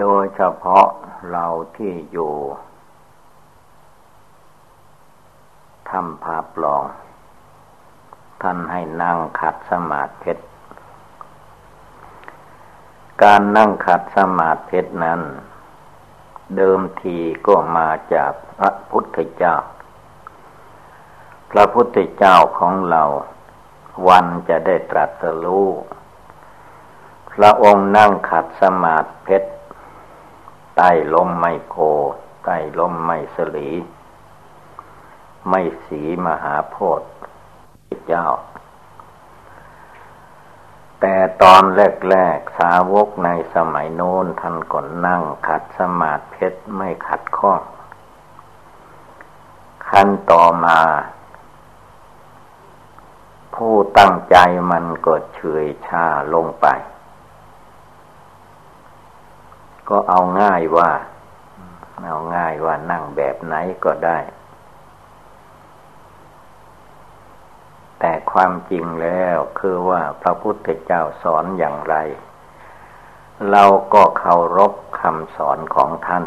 โดยเฉพาะเราที่อยู่ทำภาพลอง ท่านให้นั่งขัดสมาธิการนั่งขัดสมาธินั้น เดิมทีก็มาจากพระพุทธเจ้า พระพุทธเจ้าของเราวันจะได้ตรัสรู้ พระองค์นั่งขัดสมาธิ ใต้ลมไม่โค ใต้ลมไม่สลี ไม่สีมหาโพธิ์เจ้า แต่ตอนแรกๆสาวกในสมัยโน้นท่านก่อนนั่งขัดสมาธิไม่ขัดข้องขั้นต่อมา ผู้ตั้งใจมันก็เฉยชาลงไป ก็เอาง่ายว่า เอาง่ายว่านั่งแบบไหนก็ได้ แต่ความจริงแล้วคือว่าพระพุทธเจ้าสอนอย่างไร เราก็เคารพคำสอนของท่าน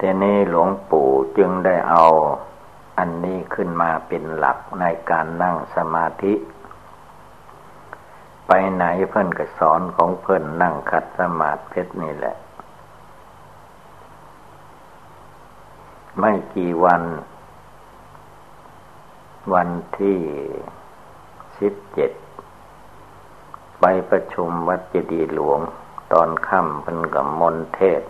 ทีนี้หลวงปู่จึงได้เอาอันนี้ขึ้นมาเป็นหลักในการนั่งสมาธิ ไปไหนเพื่อนก็สอนของเพื่อนนั่งคัดสมาธินี่แหละ ไม่กี่วัน วันที่สิบเจ็ดไปประชุมวัดเจดีหลวง ตอนค่ำเพิ่นกับมนเทศ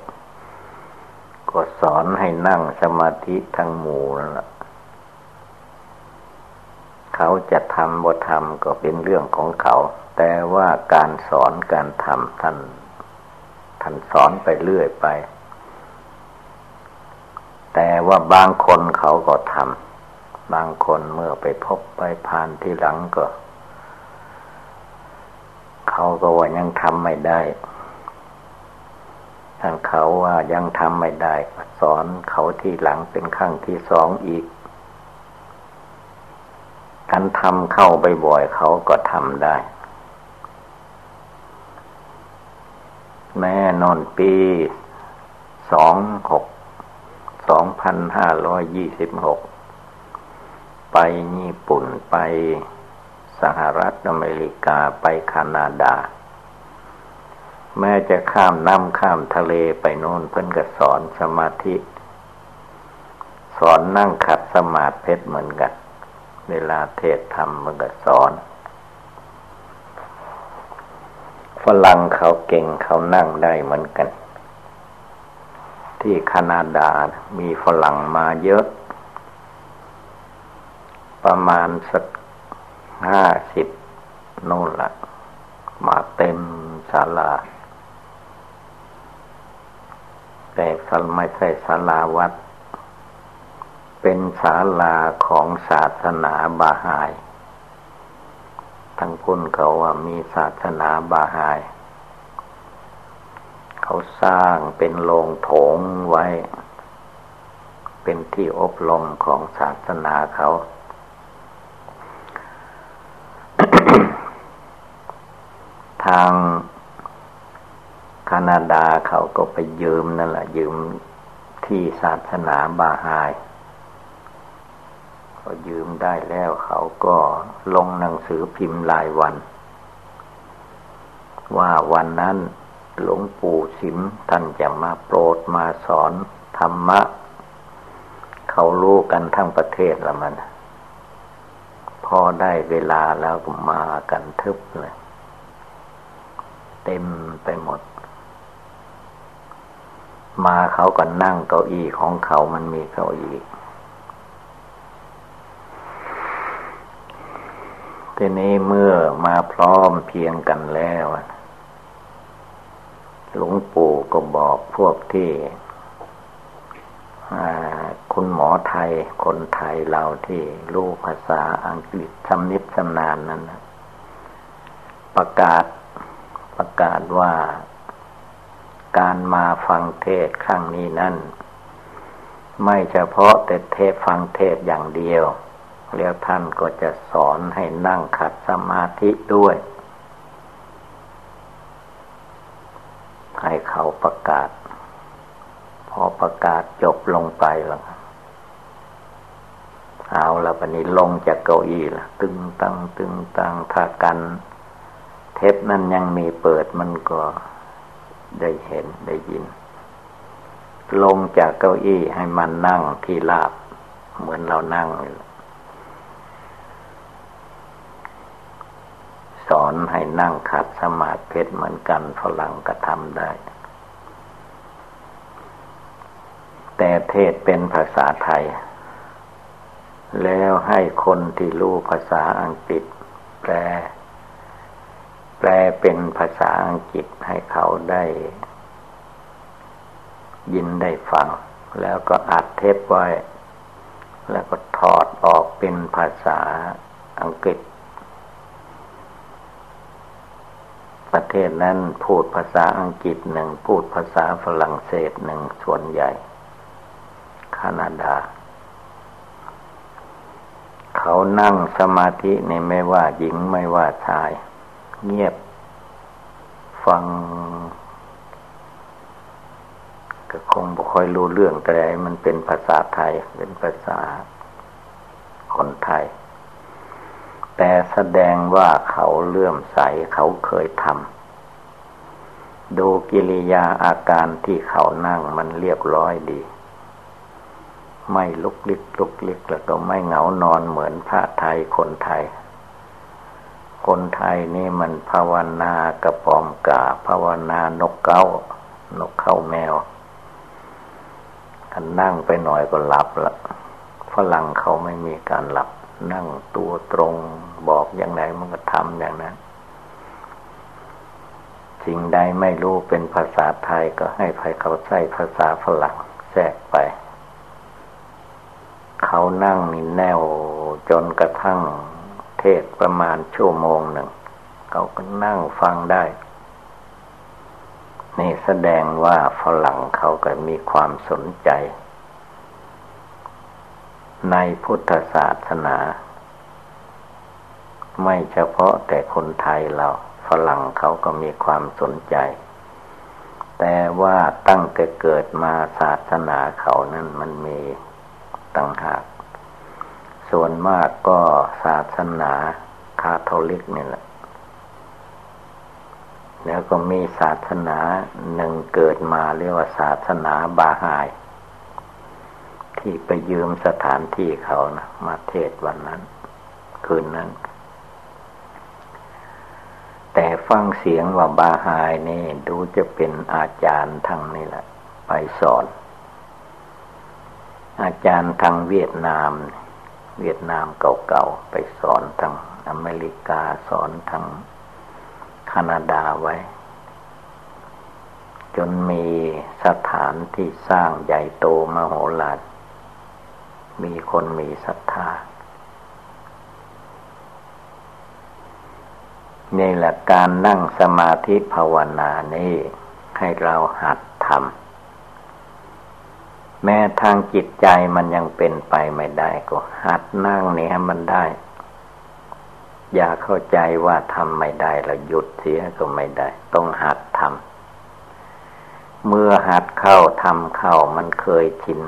ก็สอนให้นั่งสมาธิทั้งหมู่นั่นแหละเขาจะทำบ่ทำก็เป็นเรื่องของเขา แต่ว่าการสอนการทำท่านท่านสอนไปเรื่อยไป แต่ว่าบางคนเขาก็ทำบางคนเมื่อไปพบไปผ่านที่หลังก็ เขาก็ว่ายังทำไม่ได้ท่านเขาว่ายังทำไม่ได้ สอนเขาที่หลังเป็นครั้งที่สองอีกการทำเข้าบ่อยๆเขาก็ทำได้ แม่นอนปีสองหกสองพันห้าร้อยยี่สิบหกไปญี่ปุ่นไปสหรัฐอเมริกาไปแคนาดา แม้จะข้ามน้ำข้ามทะเลไปโน่นเพิ่นก็สอนสมาธิ สอนนั่งขัดสมาธิเหมือนกัน เวลาเทศธรรมมันก็สอน ฝรั่งเขาเก่งเขานั่งได้เหมือนกัน ที่แคนาดามีฝรั่งมาเยอะ ประมาณสักห้าสิบโน่นละมาเต็มศาลา แต่สัลไม่ใช่ศาลาวัด เป็นศาลาของศาสนาบาหาย ทั้งพุ่นเขาว่ามีศาสนาบาหาย เขาสร้างเป็นโรงโถงไว้ เป็นที่อบรมของศาสนาเขา ทางแคนาดาเขาก็ไปยืมนั่นแหละยืมที่ศาสนาบาฮาย ก็ยืมได้แล้วเขาก็ลงหนังสือพิมพ์รายวัน ว่าวันนั้นหลวงปู่สิมท่านจะมาโปรดมาสอนธรรมะ เขารู้กันทั้งประเทศละมัน พอได้เวลาแล้วก็มากันทึบเลย เต็มไปหมด มาเขาก็นั่งเก้าอี้ของเขามันมีเก้าอี้ ทีนี้เมื่อมาพร้อมเพียงกันแล้ว หลวงปู่ก็บอกพวกที่คุณหมอไทย คนไทยเราที่รู้ภาษาอังกฤษชำนิชำนาญนั้น ประกาศประกาศว่าการมาฟังเทศครั้งนี้นั้น ไม่เฉพาะแต่เทศฟังเทศอย่างเดียว แล้วท่านก็จะสอนให้นั่งขัดสมาธิด้วย ให้เขาประกาศ พอประกาศจบลงไปแล้วเอาละวันนี้ลงจากเก้าอี้ละตึงตังตึงตังถ้ากัน เทปนั้นยังมีเปิดมันก็ได้เห็นได้ยิน ลงจากเก้าอี้ให้มันนั่งที่ลาบ เหมือนเรานั่ง สอนให้นั่งขัดสมาธิเหมือนกันฝรั่งก็ทำได้ แต่เทศเป็นภาษาไทย แล้วให้คนที่รู้ภาษาอังกฤษ แปล แปลเป็นภาษาอังกฤษให้เขาได้ ยินได้ฟัง แล้วก็อัดเทปไว้ แล้วก็ถอดออกเป็นภาษาอังกฤษ ประเทศนั้นพูดภาษาอังกฤษหนึ่ง พูดภาษาฝรั่งเศสหนึ่งส่วนใหญ่แคนาดา เขานั่งสมาธินี่ไม่ว่าหญิงไม่ว่าชาย เงียบ ฟัง ก็คงบ่ค่อยรู้เรื่องแต่มันเป็นภาษาไทย เป็นภาษาคนไทย แต่แสดงว่าเขาเลื่อมใสเขาเคยทำดูกิริยาอาการที่เขานั่งมันเรียบร้อยดี ไม่ลุกลิกลุกลิกแล้วก็ไม่เหงานอนเหมือนพระไทยคนไทย คนไทยนี่มันภาวนากระปอมกาภาวนานกเก้านกเข้าแมวกันนั่งไปหน่อยก็หลับละฝรั่งเขาไม่มีการหลับ นั่งตัวตรงบอกอย่างไหนมันก็ทำอย่างนั้นสิ่งใดไม่รู้เป็นภาษาไทยก็ให้ใครเขาใช้ภาษาฝรั่งแทรกไป เขานั่งนี่แนวจนกระทั่งเทศประมาณชั่วโมงหนึ่ง เขาก็นั่งฟังได้ นี่แสดงว่าฝรั่งเขาก็มีความสนใจ ในพุทธศาสนา ไม่เฉพาะแต่คนไทยเราฝรั่งเขาก็มีความสนใจ แต่ว่าตั้งแต่เกิดมาศาสนาเขานั้นมันมีต่างหาก ส่วนมากก็ศาสนาคาทอลิกนี่แหละ แล้วก็มีศาสนาหนึ่งเกิดมาเรียกว่าศาสนาบาฮาย ที่ไปยืมสถานที่เขานะมาเทศวันนั้น คืนนั้น แต่ฟังเสียงว่าบาฮายนี่ดูจะเป็นอาจารย์ทางนี่แหละ ไปสอน อาจารย์ทางเวียดนาม เวียดนามเก่าๆ ไปสอนทางอเมริกาสอนทางแคนาดาไว้ จนมีสถานที่สร้างใหญ่โตมโหฬาร มีคนมีศรัทธา นี่แหละการนั่งสมาธิภาวนานี่ให้เราหัดทำแม้ทางจิตใจมันยังเป็นไปไม่ได้ก็หัดนั่งเนี่ให้มันได้ อย่าเข้าใจว่าทำไม่ได้แล้วหยุดเสียก็ไม่ได้ ต้องหัดทำเมื่อหัดเข้าทำเข้ามันเคยชิน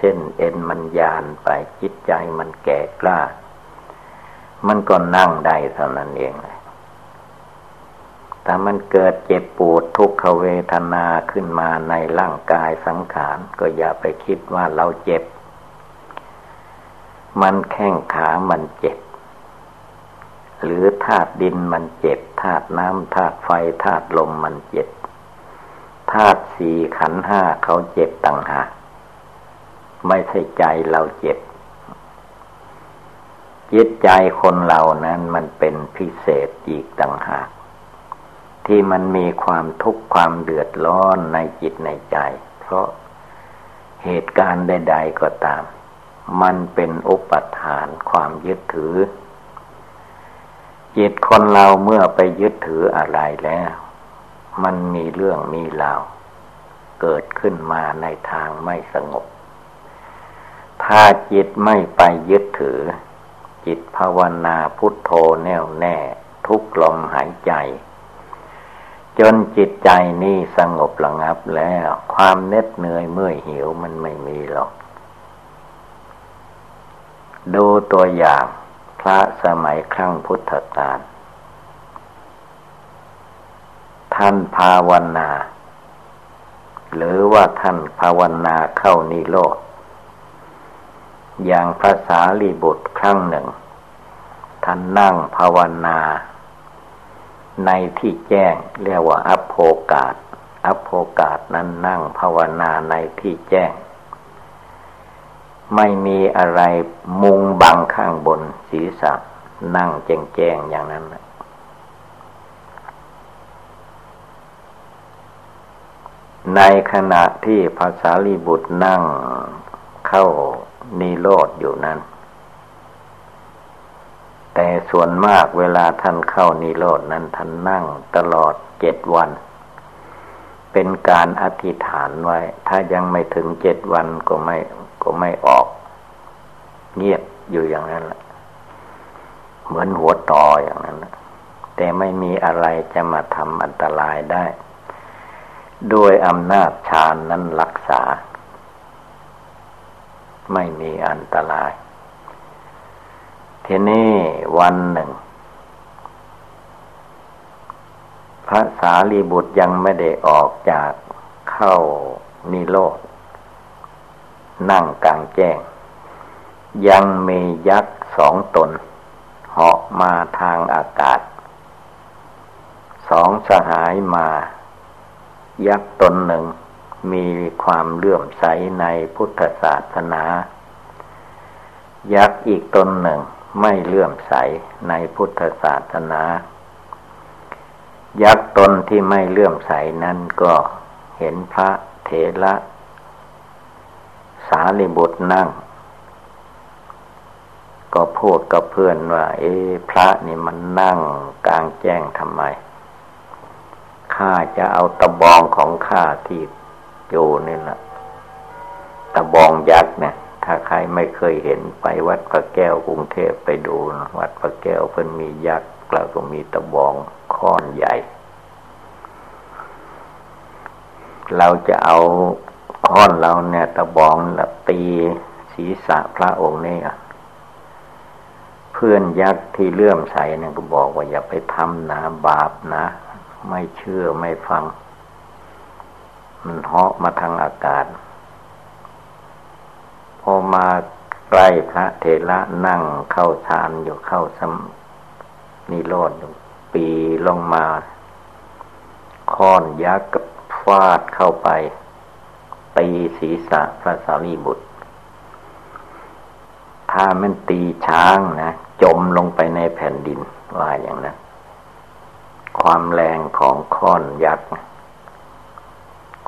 เส้นเอ็นมันยานไปจิตใจมันแก่กล้า มันก็นั่งได้เท่านั้นเองเลยถ้ามันเกิดเจ็บปวดทุกขเวทนาขึ้นมาในร่างกายสังขาร ก็อย่าไปคิดว่าเราเจ็บ มันแข้งขามันเจ็บ หรือธาตุดินมันเจ็บธาตุน้ำธาตุไฟธาตุลมมันเจ็บธาตุสี่ขันห้าเขาเจ็บต่างหาก ไม่ใช่ใจเราเจ็บ จิตใจคนเรานั้นมันเป็นพิเศษอีกต่างหาก ที่มันมีความทุกข์ความเดือดร้อนในจิตในใจ เพราะเหตุการณ์ใด ๆก็ตาม มันเป็นอุปทานความยึดถือ จิตคนเราเมื่อไปยึดถืออะไรแล้ว มันมีเรื่องมีราวเกิดขึ้นมาในทางไม่สงบ ถ้าจิตไม่ไปยึดถือ จิตภาวนาพุทโธแน่วแน่ ทุกลมหายใจ จนจิตใจนี่สงบระงับแล้ว ความเน็ดเหนื่อยเมื่อยหิวมันไม่มีหรอก ดูตัวอย่างพระสมัยครั้งพุทธกาลท่านภาวนา หรือว่าท่านภาวนาเข้านิโรธ อย่างภาษาลีบุตรครั้งหนึ่ง ท่านนั่งภาวนา ในที่แจ้งเรียกว่าอัพโภกาศ อัพโภกาศนั้นนั่งภาวนาในที่แจ้ง ไม่มีอะไรมุงบังข้างบนศีรษะนั่งแจ้งแจ้งอย่างนั้นในขณะที่ภาษาลีบุตรนั่งเข้า นิโรธอยู่นั้น แต่ส่วนมากเวลาท่านเข้านิโรดนั้นท่านนั่งตลอดเจ็ดวัน เป็นการอธิษฐานไว้ ถ้ายังไม่ถึงเจ็ดวันก็ไม่ก็ไม่ออก เงียบอยู่อย่างนั้นแหละเหมือนหัวต่ออย่างนั้นแต่ไม่มีอะไรจะมาทำอันตรายได้ ด้วยอำนาจฌานนั้นรักษา ไม่มีอันตราย ทีนี้วันหนึ่ง พระสารีบุตรยังไม่ได้ออกจากเข้านิโรธนั่งกลางแจ้ง ยังมียักษ์สองตนเหาะมาทางอากาศ สองสหายมา ยักษ์ตนหนึ่ง มีความเลื่อมใสในพุทธศาสนา ยักษ์อีกตนหนึ่งไม่เลื่อมใสในพุทธศาสนา ยักษ์ตนที่ไม่เลื่อมใสนั้นก็เห็นพระเถระสารีบุตรนั่ง ก็พูดกับเพื่อนว่า เอ๊พระนี่มันนั่งกลางแจ้งทำไมข้าจะเอาตะบองของข้าที่ อยู่นี่แหละตะบองยักษ์เนี่ย ถ้าใครไม่เคยเห็นไปวัดพระแก้วกรุงเทพไปดูนะวัดพระแก้วเพิ่นมียักษ์แล้วก็มีตะบองค้อนใหญ่ เราจะเอาค้อนเราเนี่ย ตะบองละตีศีรษะพระองค์นี่เพื่อนยักษ์ที่เลื่อมใสเนี่ยก็บอกว่าอย่าไปทำนะบาปนะ ไม่เชื่อไม่ฟัง มันเหาะมาทางอากาศ พอมาใกล้พระเถระนั่งเข้าฌานอยู่เข้าสมนิโรธอยู่ปีลงมา ค้อนยักษ์กับฟาดเข้าไป ตีศีรษะพระสารีบุตร ถ้ามันตีช้างนะจมลงไปในแผ่นดินว่าอย่างนั้น ความแรงของค้อนยักษ์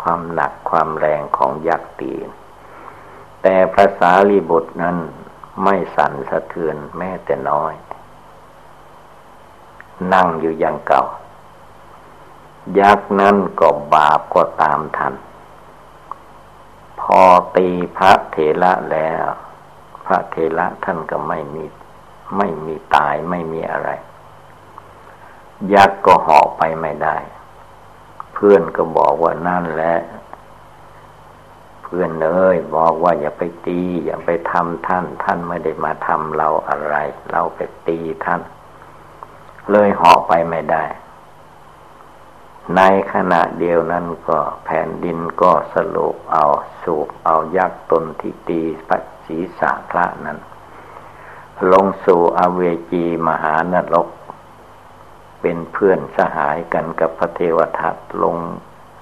ความหนักความแรงของยักษ์ตีน แต่ภาษาลีบุตรนั้นไม่สั่นสะเทือนแม้แต่น้อย นั่งอยู่อย่างเก่า ยักษ์นั้นก็บาปก็ตามทัน พอตีพระเถระแล้ว พระเถระท่านก็ไม่มี ไม่มีตายไม่มีอะไร ยักษ์ก็เหาะไปไม่ได้ พื่อนก็บอกว่านั่นแหละ เพื่อนเอ้ยบอกว่าอย่าไปตี อย่าไปทำท่าน ท่านไม่ได้มาทำเราอะไร เราไปตีท่าน เลยเหาะไปไม่ได้ ในขณะเดียวนั้นก็แผ่นดินก็สรุปเอาสูบเอายักษ์ตนที่ตีพระศีสาพระนั้น ลงสู่อเวจีมหานรก เป็นเพื่อนสหายกันกับพระเทวทัตลง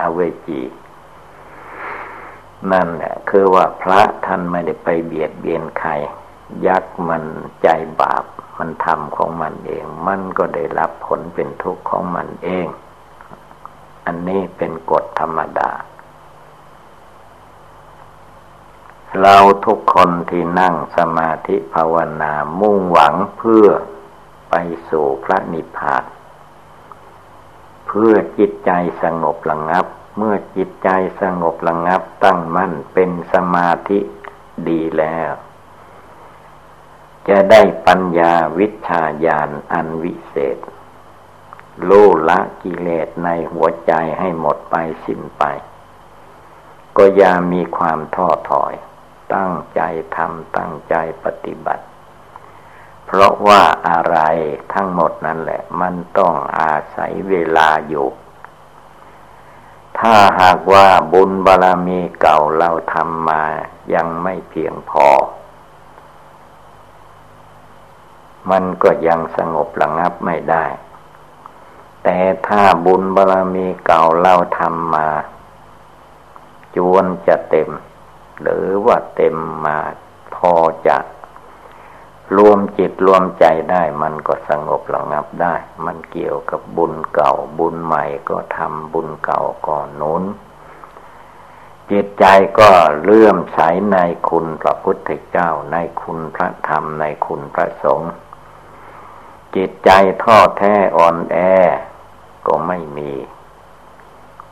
อเวจีนั่นแหละคือว่าพระท่านไม่ได้ไปเบียดเบียนใคร ยักษ์มันใจบาปมันทำของมันเอง มันก็ได้รับผลเป็นทุกข์ของมันเอง อันนี้เป็นกฎธรรมดา เราทุกคนที่นั่งสมาธิภาวนามุ่งหวังเพื่อไปสู่พระนิพพาน เพื่อจิตใจสงบระงับ เมื่อจิตใจสงบระงับตั้งมั่นเป็นสมาธิดีแล้ว จะได้ปัญญาวิชาญาณอันวิเศษลูละกิเลสในหัวใจให้หมดไปสิ้นไป ก็อย่ามีความท้อถอย ตั้งใจทำตั้งใจปฏิบัติ เพราะว่าอะไรทั้งหมดนั่นแหละ มันต้องอาศัยเวลาอยู่ ถ้าหากว่าบุญบารรมีเก่าเราทำมายังไม่เพียงพอ มันก็ยังสงบระงับไม่ได้ แต่ถ้าบุญบารรมีเก่าเราทำมา จวนจะเต็ม หรือว่าเต็มมาพอจะ รวมจิตรวมใจได้มันก็สงบระงับได้ มันเกี่ยวกับบุญเก่า บุญใหม่ก็ทำบุญเก่าก่อนนุนจิตใจก็เลื่อมใสในคุณพระพุทธเจ้า ในคุณพระธรรมในคุณพระสงฆ์จิตใจท้อแท้อ่อนแอก็ไม่มี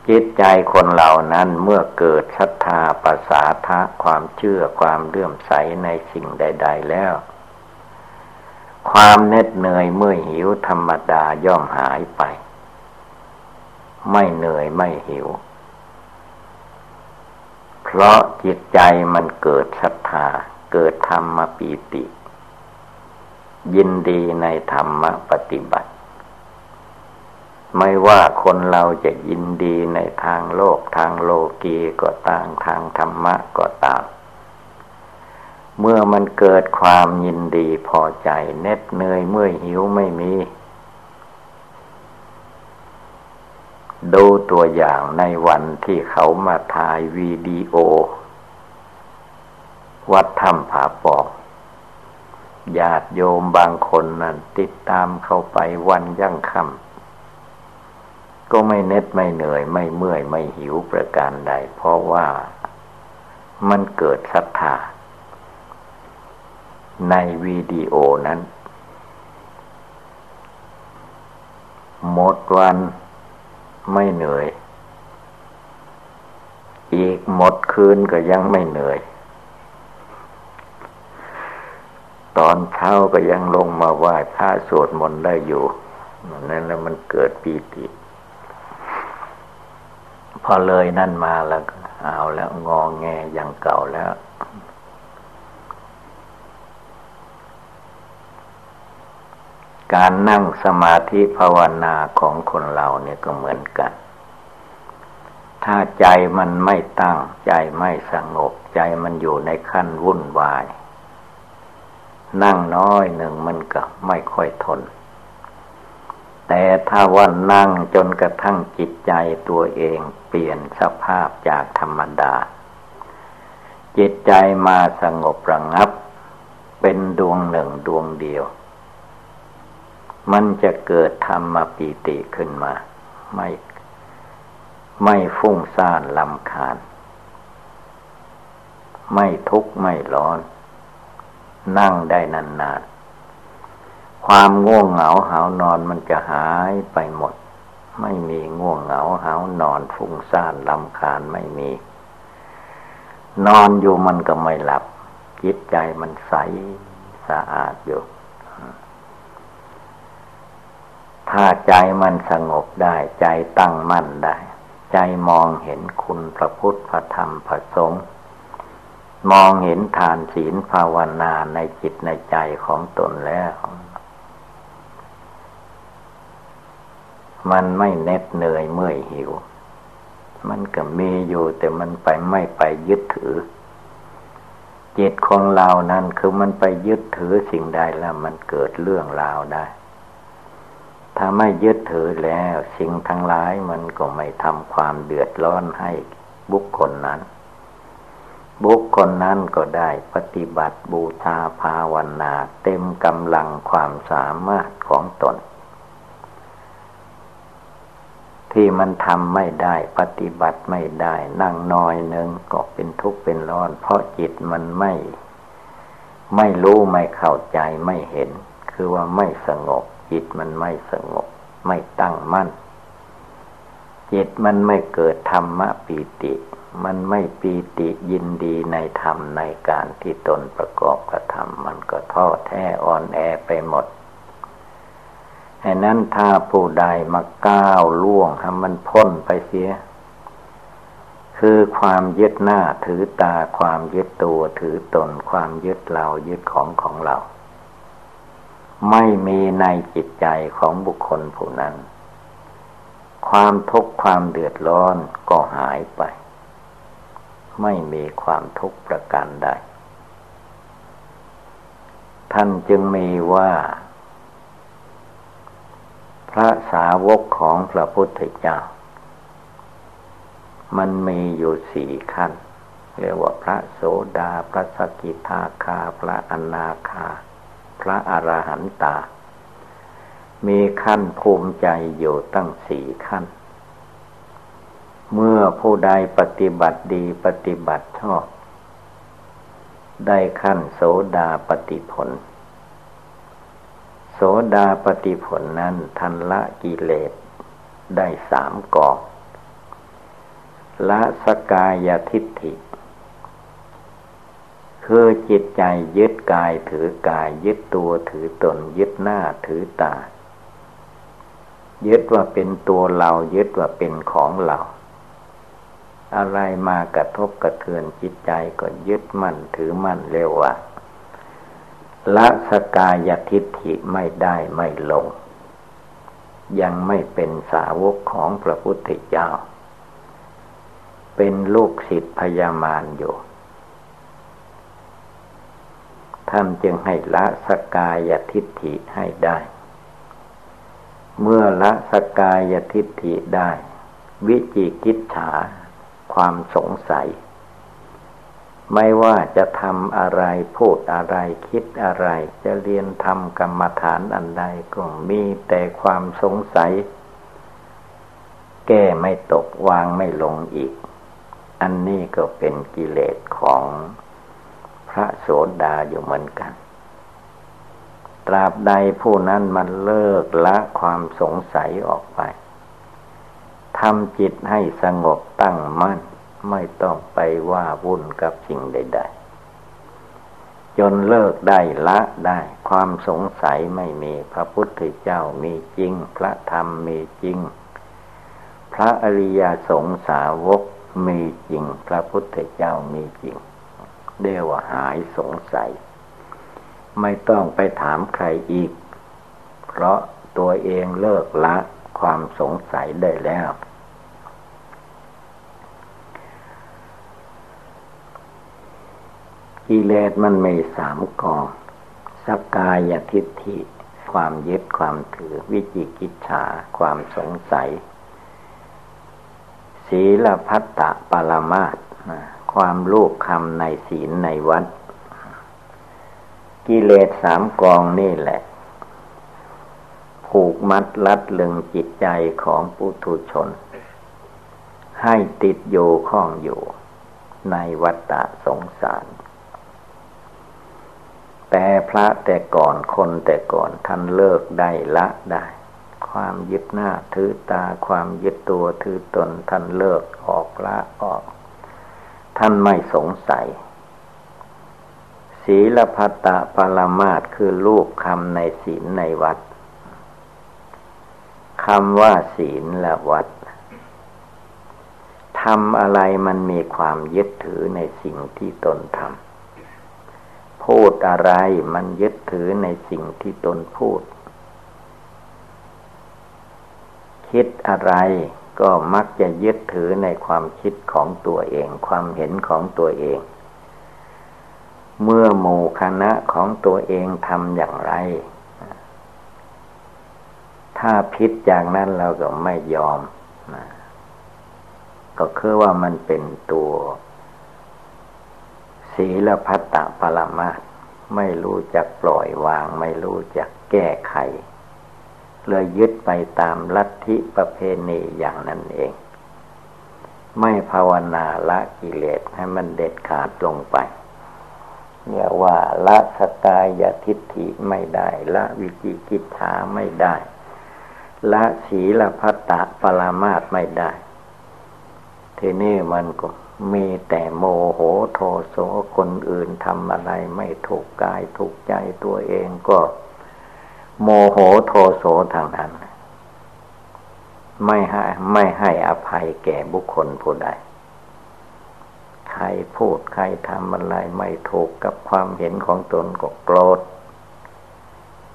จิตใจคนเหล่านั้นเมื่อเกิดศรัทธาภาษาทะความเชื่อความเลื่อมใสในสิ่งใด ๆ แล้ว ความเหน็ดเหนื่อยเมื่อหิวธรรมดาย่อมหายไป ไม่เหนื่อยไม่หิว เพราะจิตใจมันเกิดศรัทธา เกิดธรรมปีติ ยินดีในธรรมปฏิบัติ ไม่ว่าคนเราจะยินดีในทางโลกทางโลกีก็ตามทางธรรมะก็ตาม เมื่อมันเกิดความยินดีพอใจเน็ดเหนื่อยเมื่อหิวไม่มี ดูตัวอย่างในวันที่เขามาถ่ายวีดีโอ วัดถ้ำผาปอกญาติโยมบางคนนั้นติดตามเข้าไปวันยั่งค่ำก็ไม่เน็ดไม่เหนื่อยไม่เมื่อยไม่หิวประการใด เพราะว่ามันเกิดศรัทธา ในวิดีโอนั้น หมดวันไม่เหนื่อย อีกหมดคืนก็ยังไม่เหนื่อย ตอนเช้าก็ยังลงมาไหว้พระสวดมนต์ได้อยู่ นั่นแล้วมันเกิดปีติ พอเลยนั่นมาแล้วเอาแล้วงองแงอย่างเก่าแล้ว การนั่งสมาธิภาวนาของคนเราเนี่ยก็เหมือนกัน ถ้าใจมันไม่ตั้ง ใจไม่สงบ ใจมันอยู่ในขั้นวุ่นวาย นั่งน้อยหนึ่งมันก็ไม่ค่อยทน แต่ถ้าว่านั่งจนกระทั่งจิตใจตัวเองเปลี่ยนสภาพจากธรรมดา จิตใจมาสงบระงับ เป็นดวงหนึ่งดวงเดียว มันจะเกิดธรรมปีติขึ้นมา ไม่ไม่ฟุ้งซ่านลำคาญ ไม่ทุกข์ไม่ร้อน นั่งได้นานๆ ความง่วงเหงาหานอนมันจะหายไปหมด ไม่มีง่วงเหงาหานอนฟุ้งซ่านลำคาญไม่มี นอนอยู่มันก็ไม่หลับ จิตใจมันใสสะอาดอยู่ ถ้าใจมันสงบได้ ใจตั้งมั่นได้ ใจมองเห็นคุณพระพุทธพระธรรมพระสงฆ์มองเห็นทานศีลภาวนาในจิตในใจของตนแล้ว มันไม่เน็ดเหนื่อยเมื่อยหิว มันก็มีอยู่แต่มันไปไม่ไปยึดถือ จิตของเรานั้นคือมันไปยึดถือสิ่งใดแล้วมันเกิดเรื่องราวได้ ถ้าไม่ยึดถือแล้ว สิ่งทั้งหลายมันก็ไม่ทำความเดือดร้อนให้บุคคลนั้น บุคคลนั้นก็ได้ปฏิบัติบูชาภาวนาเต็มกำลังความสามารถของตน ที่มันทำไม่ได้ปฏิบัติไม่ได้ นั่งนอยหนึ่งก็เป็นทุกข์เป็นร้อน เพราะจิตมันไม่ ไม่รู้ไม่เข้าใจไม่เห็น คือว่าไม่สงบ จิตมันไม่สงบ ไม่ตั้งมั่น จิตมันไม่เกิดธรรมะปีติ มันไม่ปีติยินดีในธรรมในการที่ตนประกอบกระทำมันก็ท้อแท้อ่อนแอไปหมดแห่นั้นถ้าผู้ใดมาก้าวล่วงให้มันพ้นไปเสีย คือความยึดหน้าถือตาความยึดตัวถือตน ความยึดเรายึดของของเรา ไม่มีในจิตใจของบุคคลผู้นั้น ความทุกข์ความเดือดร้อนก็หายไป ไม่มีความทุกข์ประการใด ท่านจึงมีว่า พระสาวกของพระพุทธเจ้า มันมีอยู่สี่ขั้น เรียกว่าพระโสดา พระสกิทาคา พระอนาคา ระอรหันตา มีขั้นภูมิใจอยู่ตั้งสี่ขั้น เมื่อผู้ใดปฏิบัติดีปฏิบัติชอบ ได้ขั้นโสดาปฏิผล โสดาปฏิผลนั้นทันละกิเลสได้สามกองละสกายทิฏฐิ คือจิตใจยึดกายถือกาย ยึดตัวถือตน ยึดหน้าถือตา ยึดว่าเป็นตัวเรายึดว่าเป็นของเรา อะไรมากระทบกระเทือนจิตใจก็ยึดมั่นถือมั่นเร็วว่าละสกายทิฏฐิไม่ได้ไม่ลง ยังไม่เป็นสาวกของพระพุทธเจ้า เป็นลูกศิษย์พยามารอยู่ ท่านจึงให้ละสกายทิฏฐิให้ได้ เมื่อละสกายทิฏฐิได้ วิจิกิจฉาความสงสัย ไม่ว่าจะทำอะไรพูดอะไรคิดอะไร จะเรียนทำกรรมฐานอันใดก็มีแต่ความสงสัย แก้ไม่ตกวางไม่ลงอีก อันนี้ก็เป็นกิเลสของ ระโสดาอยู่เหมือนกัน ตราบใดผู้นั้นมันเลิกละความสงสัยออกไปทำจิตให้สงบตั้งมั่น ไม่ต้องไปว่าวุ่นกับสิ่งใด ๆ จนเลิกได้ละได้ ความสงสัยไม่มีพระพุทธเจ้ามีจริง พระธรรมมีจริง พระอริยสงสาวกมีจริง พระพุทธเจ้ามีจริง เดียวหายสงสัย ไม่ต้องไปถามใครอีก เพราะตัวเองเลิกละความสงสัยได้แล้ว กิเลสมันมีสามกองสกกายทิฏฐิ ความยึดความถือวิจิกิจฉาความสงสัย ศีลพัตตะปรมาต ความลูกคำในศีลในวัด กิเลสสามกองนี่แหละ ผูกมัดลัดลึงจิตใจของปุถุชน ให้ติดโยข้องอยู่ ในวัฏฏะสงสาร แต่พระแต่ก่อนคนแต่ก่อนท่านเลิกได้ละได้ความยึดหน้าถือตาความยึดตัวถือตนท่านเลิกออกละออก ท่านไม่สงสัย ศีลพัตตะปรมาตคือรูปคำในศีลในวัดคำว่าศีลและวัดทำอะไรมันมีความยึดถือในสิ่งที่ตนทำพูดอะไรมันยึดถือในสิ่งที่ตนพูด คิดอะไร ก็มักจะยึดถือในความคิดของตัวเอง ความเห็นของตัวเอง เมื่อหมู่คณะของตัวเองทำอย่างไร ถ้าพิษอย่างนั้นเราก็ไม่ยอม ก็คือว่ามันเป็นตัวศีลพัตตปรมาไม่รู้จักปล่อยวาง ไม่รู้จักแก้ไข เลยยึดไปตามลัทธิประเพณีอย่างนั้นเอง ไม่ภาวนาละกิเลสให้มันเด็ดขาดลงไปเนี่ยว่าละสกายทิฏฐิไม่ได้ ละวิจิกิจฉาไม่ได้ ละศีลพัตตะปรามาตไม่ได้ ทีนี้มันก็มีแต่โมโหโทโสคนอื่นทำอะไรไม่ถูกกายถูกใจตัวเองก็ โมโหโทโสทางนั้น ไม่ให้ไม่ให้อภัยแก่บุคคลผู้ใด ใครพูดใครทำอะไรไม่ถูกกับความเห็นของตนก็โกรธ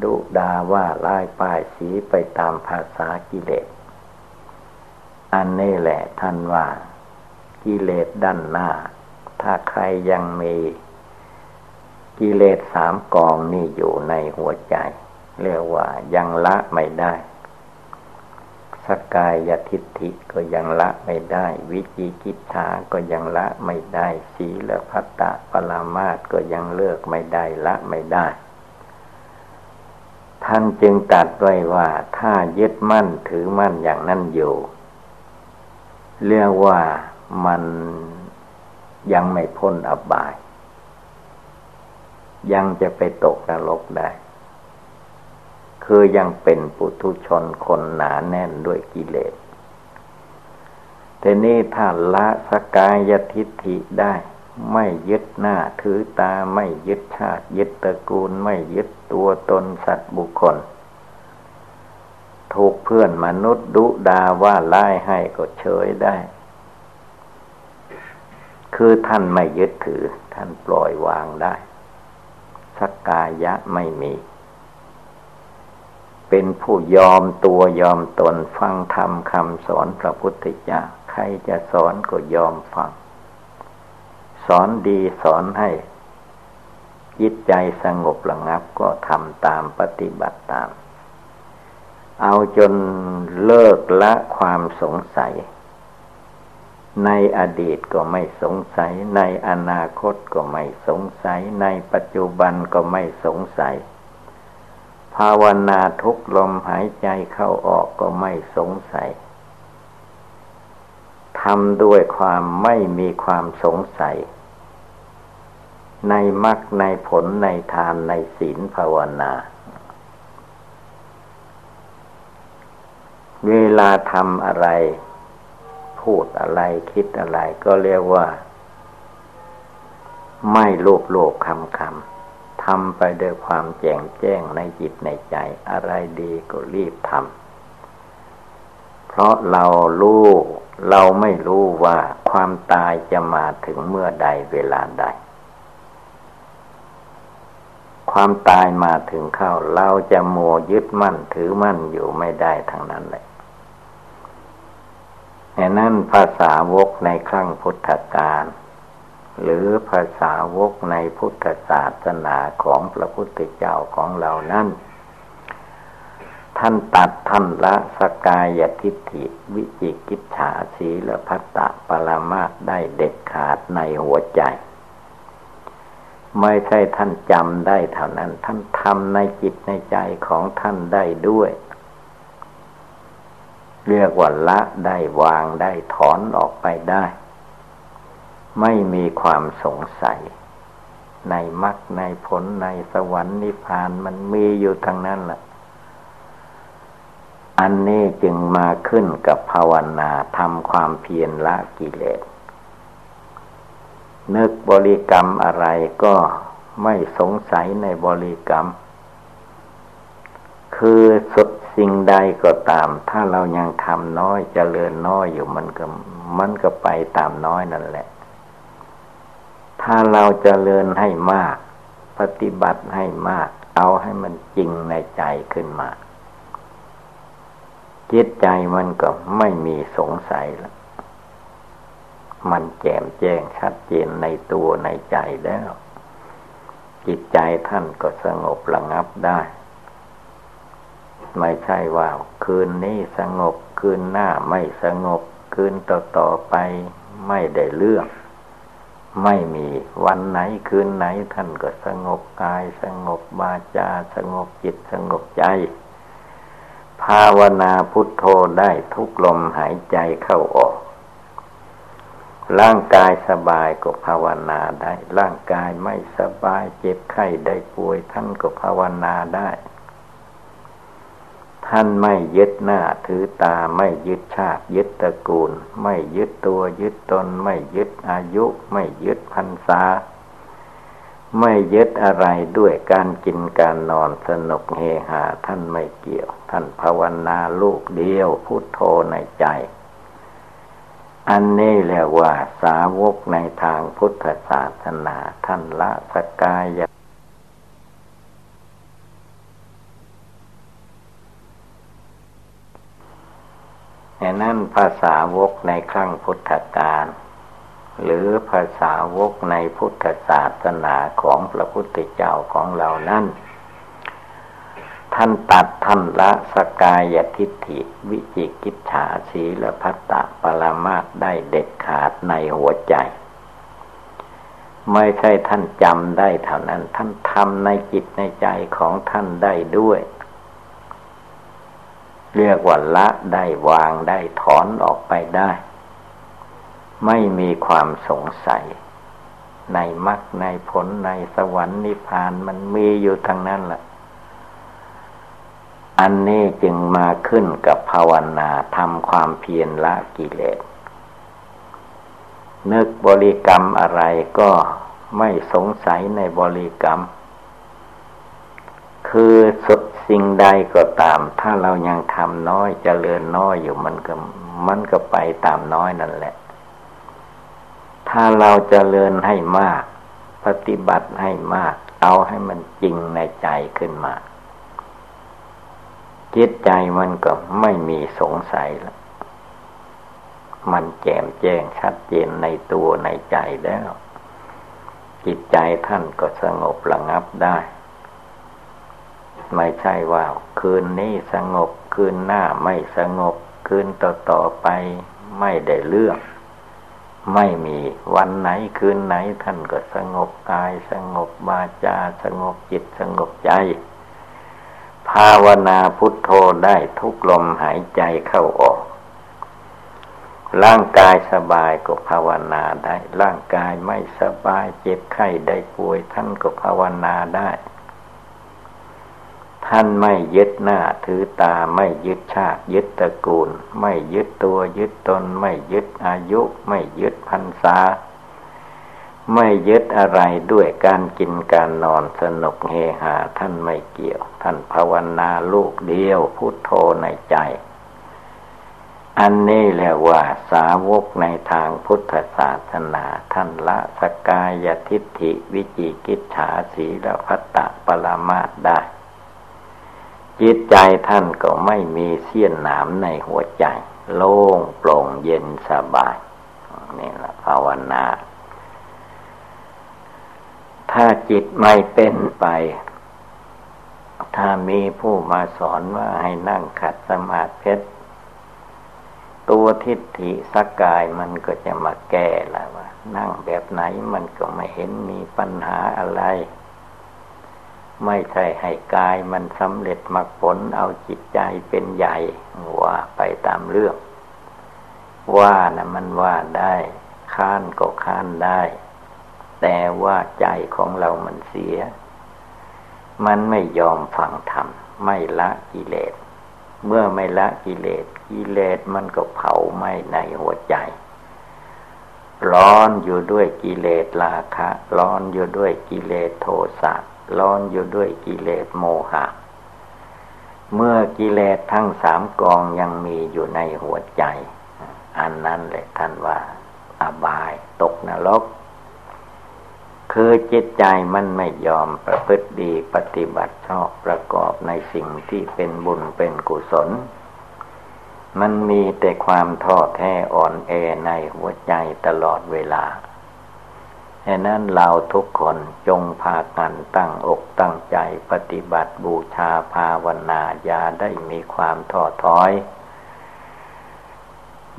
ดุดาว่าไลายป้ายสีไปตามภาษากิเลส อันนี้แหละท่านว่า กิเลสด้านหน้า ถ้าใครยังมี กิเลสสามกองนี่อยู่ในหัวใจ เรียกว่ายังละไม่ได้สกายทิฏฐิก็ยังละไม่ได้ วิจิกิจฉาก็ยังละไม่ได้สีลพัตตะปรามาตก็ยังเลิกไม่ได้ละไม่ได้ ท่านจึงตัดไว้ว่า ถ้ายึดมั่นถือมั่นอย่างนั้นอยู่เรียกว่ามันยังไม่พ้นอบาย ยังจะไปตกนรกได้ คือยังเป็นปุถุชนคนหนาแน่นด้วยกิเลสแต่นี่ถ้าละสกายทิฏฐิได้ ไม่ยึดหน้าถือตาไม่ยึดชาติ ยึดตระกูลไม่ยึดตัวตนสัตว์บุคคล ถูกเพื่อนมนุษย์ดุดาว่าไล่ให้ก็เฉยได้ คือท่านไม่ยึดถือ ท่านปล่อยวางได้สกกายะไม่มี เป็นผู้ยอมตัวยอมตนฟังธรรมคำสอนพระพุทธเจ้าใครจะสอนก็ยอมฟัง สอนดีสอนให้จิตใจสงบระงับก็ทำตามปฏิบัติตาม เอาจนเลิกละความสงสัย ในอดีตก็ไม่สงสัย ในอนาคตก็ไม่สงสัย ในปัจจุบันก็ไม่สงสัย ภาวนาทุกลมหายใจเข้าออกก็ไม่สงสัยทำด้วยความไม่มีความสงสัย ในมรรคในผลในทานในศีลภาวนา เวลาทำอะไร พูดอะไรคิดอะไรก็เรียกว่า ไม่โลภโลภคำคำ ทำไปด้วยความแจ่งแจ้งในจิตในใจ อะไรดีก็รีบทำเพราะเรารู้เราไม่รู้ว่าความตายจะมาถึงเมื่อใดเวลาใด ความตายมาถึงเข้า เราจะโมยึดมั่นถือมั่นอยู่ไม่ได้ทั้งนั้นเลยแต่นั้นภาษาวกในครั้งพุทธกาล หรือภาษาวกในพุทธศาสนาของพระพุทธเจ้าของเรานั้นท่านตัดท่านละสกายทิฏฐิวิจิกิจฉาสีละพัตตะปรามาได้เด็ดขาดในหัวใจ ไม่ใช่ท่านจำได้เท่านั้น ท่านทำในจิตในใจของท่านได้ด้วย เรียกว่าละได้วางได้ถอนออกไปได้ ไม่มีความสงสัย ในมรรคในผลในสวรรค์นิพพานมันมีอยู่ทางนั้นแหละอันนี้จึงมาขึ้นกับภาวนาทำความเพียรละกิเลส นึกบริกรรมอะไรก็ไม่สงสัยในบริกรรม คือสุดสิ่งใดก็ตาม ถ้าเรายังทำน้อยจเจริญน้อยอยู่มันก็มันก็ไปตามน้อยนั่นแหละ ถ้าเราจเจริญให้มาก ปฏิบัติให้มาก เอาให้มันจริงในใจขึ้นมาจิตใจมันก็ไม่มีสงสัยแล้ว มันแจ่มแจ้งชัดเจนในตัวในใจแล้ว จิตใจท่านก็สงบระงับได้ ไม่ใช่ว่า คืนนี้สงบคืนหน้าไม่สงบคืนต่อต่อไปไม่ได้เรื่อง ไม่มีวันไหนคืนไหนท่านก็สงบกาย สงบบาจา สงบจิตสงบใจ ภาวนาพุทโธได้ทุกลมหายใจเข้าออก ร่างกายสบายก็ภาวนาได้ ร่างกายไม่สบายเจ็บไข้ได้ป่วยท่านก็ภาวนาได้ถ้ ท่านไม่ยึดหน้าถือตาไม่ยึดชาติ ยึดตระกูล ไม่ยึดตัวยึดตน ไม่ยึดอายุ ไม่ยึดพรรษา ไม่ยึดอะไรด้วยการกินการนอนสนุกเฮฮาท่านไม่เกี่ยว ท่านภาวนาลูกเดียวพุทโธในใจ อันนี้เรียกว่าสาวกในทางพุทธศาสนา ท่านละสกาย ฉะนั้นภาษาวกในครั้งพุทธกาลหรือภาษาวกในพุทธศาสนาของพระพุทธเจ้าของเรานั้นท่านตัดท่านละสกายทิฏฐิ วิจิกิจฉาสีละพัตตะปรามาตได้เด็ดขาดในหัวใจ ไม่ใช่ท่านจำได้เท่านั้น ท่านทำในจิตในใจของท่านได้ด้วย เรียกว่าละได้วางได้ถอนออกไปได้ ไม่มีความสงสัย ในมรรคในผลในสวรรค์นิพพานมันมีอยู่ทางนั้นแหละอันนี้จึงมาขึ้นกับภาวนาทำความเพียรละกิเลสนึกบริกรรมอะไรก็ไม่สงสัยในบริกรรม คือสุดสิ่งใดก็ตาม ถ้าเรายังทำน้อยจเจริญน้อยอยู่มันก็มันก็ไปตามน้อยนั่นแหละ ถ้าเราจเจริญให้มาก ปฏิบัติให้มาก เอาให้มันจริงในใจขึ้นมาจิตใจมันก็ไม่มีสงสัยแล้วมันแจ่มแจ้งชัดเจนในตัวในใจแล้ว จิตใจท่านก็สงบระงับได้ ไม่ใช่ว่า คืนนี้สงบคืนหน้าไม่สงบ คืนต่อต่อไปไม่ได้เรื่องไม่มีวันไหนคืนไหนท่านก็สงบกาย สงบบาจาสงบจิตสงบใจ ภาวนาพุทโธได้ทุกลมหายใจเข้าออกร่างกายสบายก็ภาวนาได้ ร่างกายไม่สบายเจ็บไข้ได้ป่วยท่านก็ภาวนาได้ ท่านไม่ยึดหน้าถือตาไม่ยึดชาติ ยึดตระกูล ไม่ยึดตัวยึดตน ไม่ยึดอายุ ไม่ยึดพรรษา ไม่ยึดอะไรด้วยการกินการนอนสนุกเฮฮาท่านไม่เกี่ยว ท่านภาวนาลูกเดียวพุทโธในใจ อันนี้แหละว่าสาวกในทางพุทธศาสนาท่านละสกายทิฏฐิวิจิกิจฉาสีละพัตตะปรมาตได้ จิตใจท่านก็ไม่มีเสี้ยนหนามในหัวใจ โล่งโปร่งเย็นสบาย นี่แหละภาวนา ถ้าจิตไม่เป็นไป ถ้ามีผู้มาสอนว่าให้นั่งขัดสมาธิตัวทิฏฐิสกกายมันก็จะมาแก้แล้วว่า นั่งแบบไหนมันก็ไม่เห็นมีปัญหาอะไร ไม่ใช่ให้กายมันสำเร็จมรรคผลเอาจิตใจเป็นใหญ่ว่าไปตามเรื่อง ว่านะมันว่าได้ค้านก็ค้านได้ แต่ว่าใจของเรามันเสีย มันไม่ยอมฟังธรรม ไม่ละกิเลส เมื่อไม่ละกิเลส กิเลสมันก็เผาไหม้ในหัวใจร้อนอยู่ด้วยกิเลสราคะ ร้อนอยู่ด้วยกิเลสโทสะ ร้อนอยู่ด้วยกิเลสโมหะ เมื่อกิเลสทั้งสามกองยังมีอยู่ในหัวใจ อันนั้นแหละท่านว่า อบายตกนรก คือจิตใจมันไม่ยอมประพฤติดีปฏิบัติชอบประกอบในสิ่งที่เป็นบุญเป็นกุศล มันมีแต่ความท้อแท้อ่อนแอในหัวใจตลอดเวลา ฉะนั้นเราทุกคนจงพากันตั้งอกตั้งใจปฏิบัติบูชาภาวนาอย่าได้มีความท้อถอย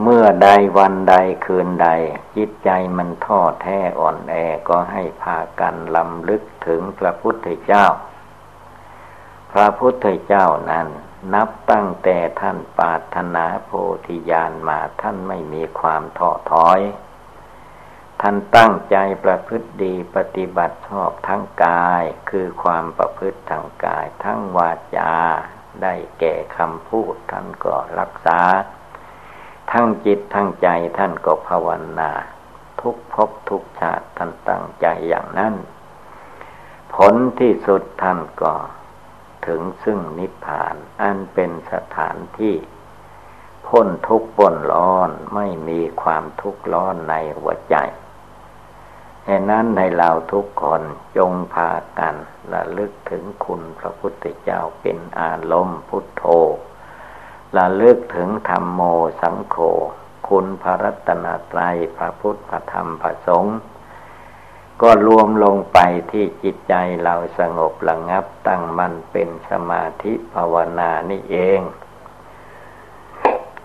เมื่อใดวันใดคืนใด จิตใจมันท้อแท้อ่อนแอก็ให้พากันลำลึกถึงพระพุทธเจ้า พระพุทธเจ้านั้นนับตั้งแต่ท่านปาถนาโพธิญาณมาท่านไม่มีความท้อถอย ท่านตั้งใจประพฤติดีปฏิบัติชอบทั้งกาย คือความประพฤติทางกาย ทั้งวาจา ได้แก่คำพูดท่านก็รักษา ทั้งจิตทั้งใจท่านก็ภาวนา ทุกภพทุกชาติท่านตั้งใจอย่างนั้น ผลที่สุดท่านก็ถึงซึ่งนิพพานอันเป็นสถานที่พ้นทุกข์ปนร้อนไม่มีความทุกข์ร้อนในหัวใจ ฉะนั้นในเราทุกคนจงพากันระลึกถึงคุณพระพุทธเจ้าเป็นอารมณ์พุทโธระลึกถึงธรรมโมสังโฆคุณพระรัตนตรัยพระพุทธพระธรรมพระสงฆ์ก็รวมลงไปที่จิตใจเราสงบระงับตั้งมั่นเป็นสมาธิภาวนานี่เอง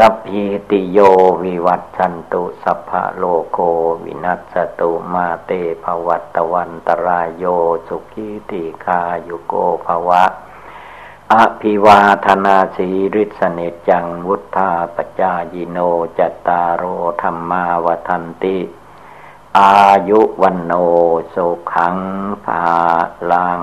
สัพพิติโยวิวัตชันตุสัพพะโลโควินัสตุมาเตภวัตวันตรายโยสุขีติคายุโกภวะ อภิวาธนาสีริสเนจังวุธาปจายิโนจตารโอธรรมาวทันติ อายุวันโนสุขังภาลัง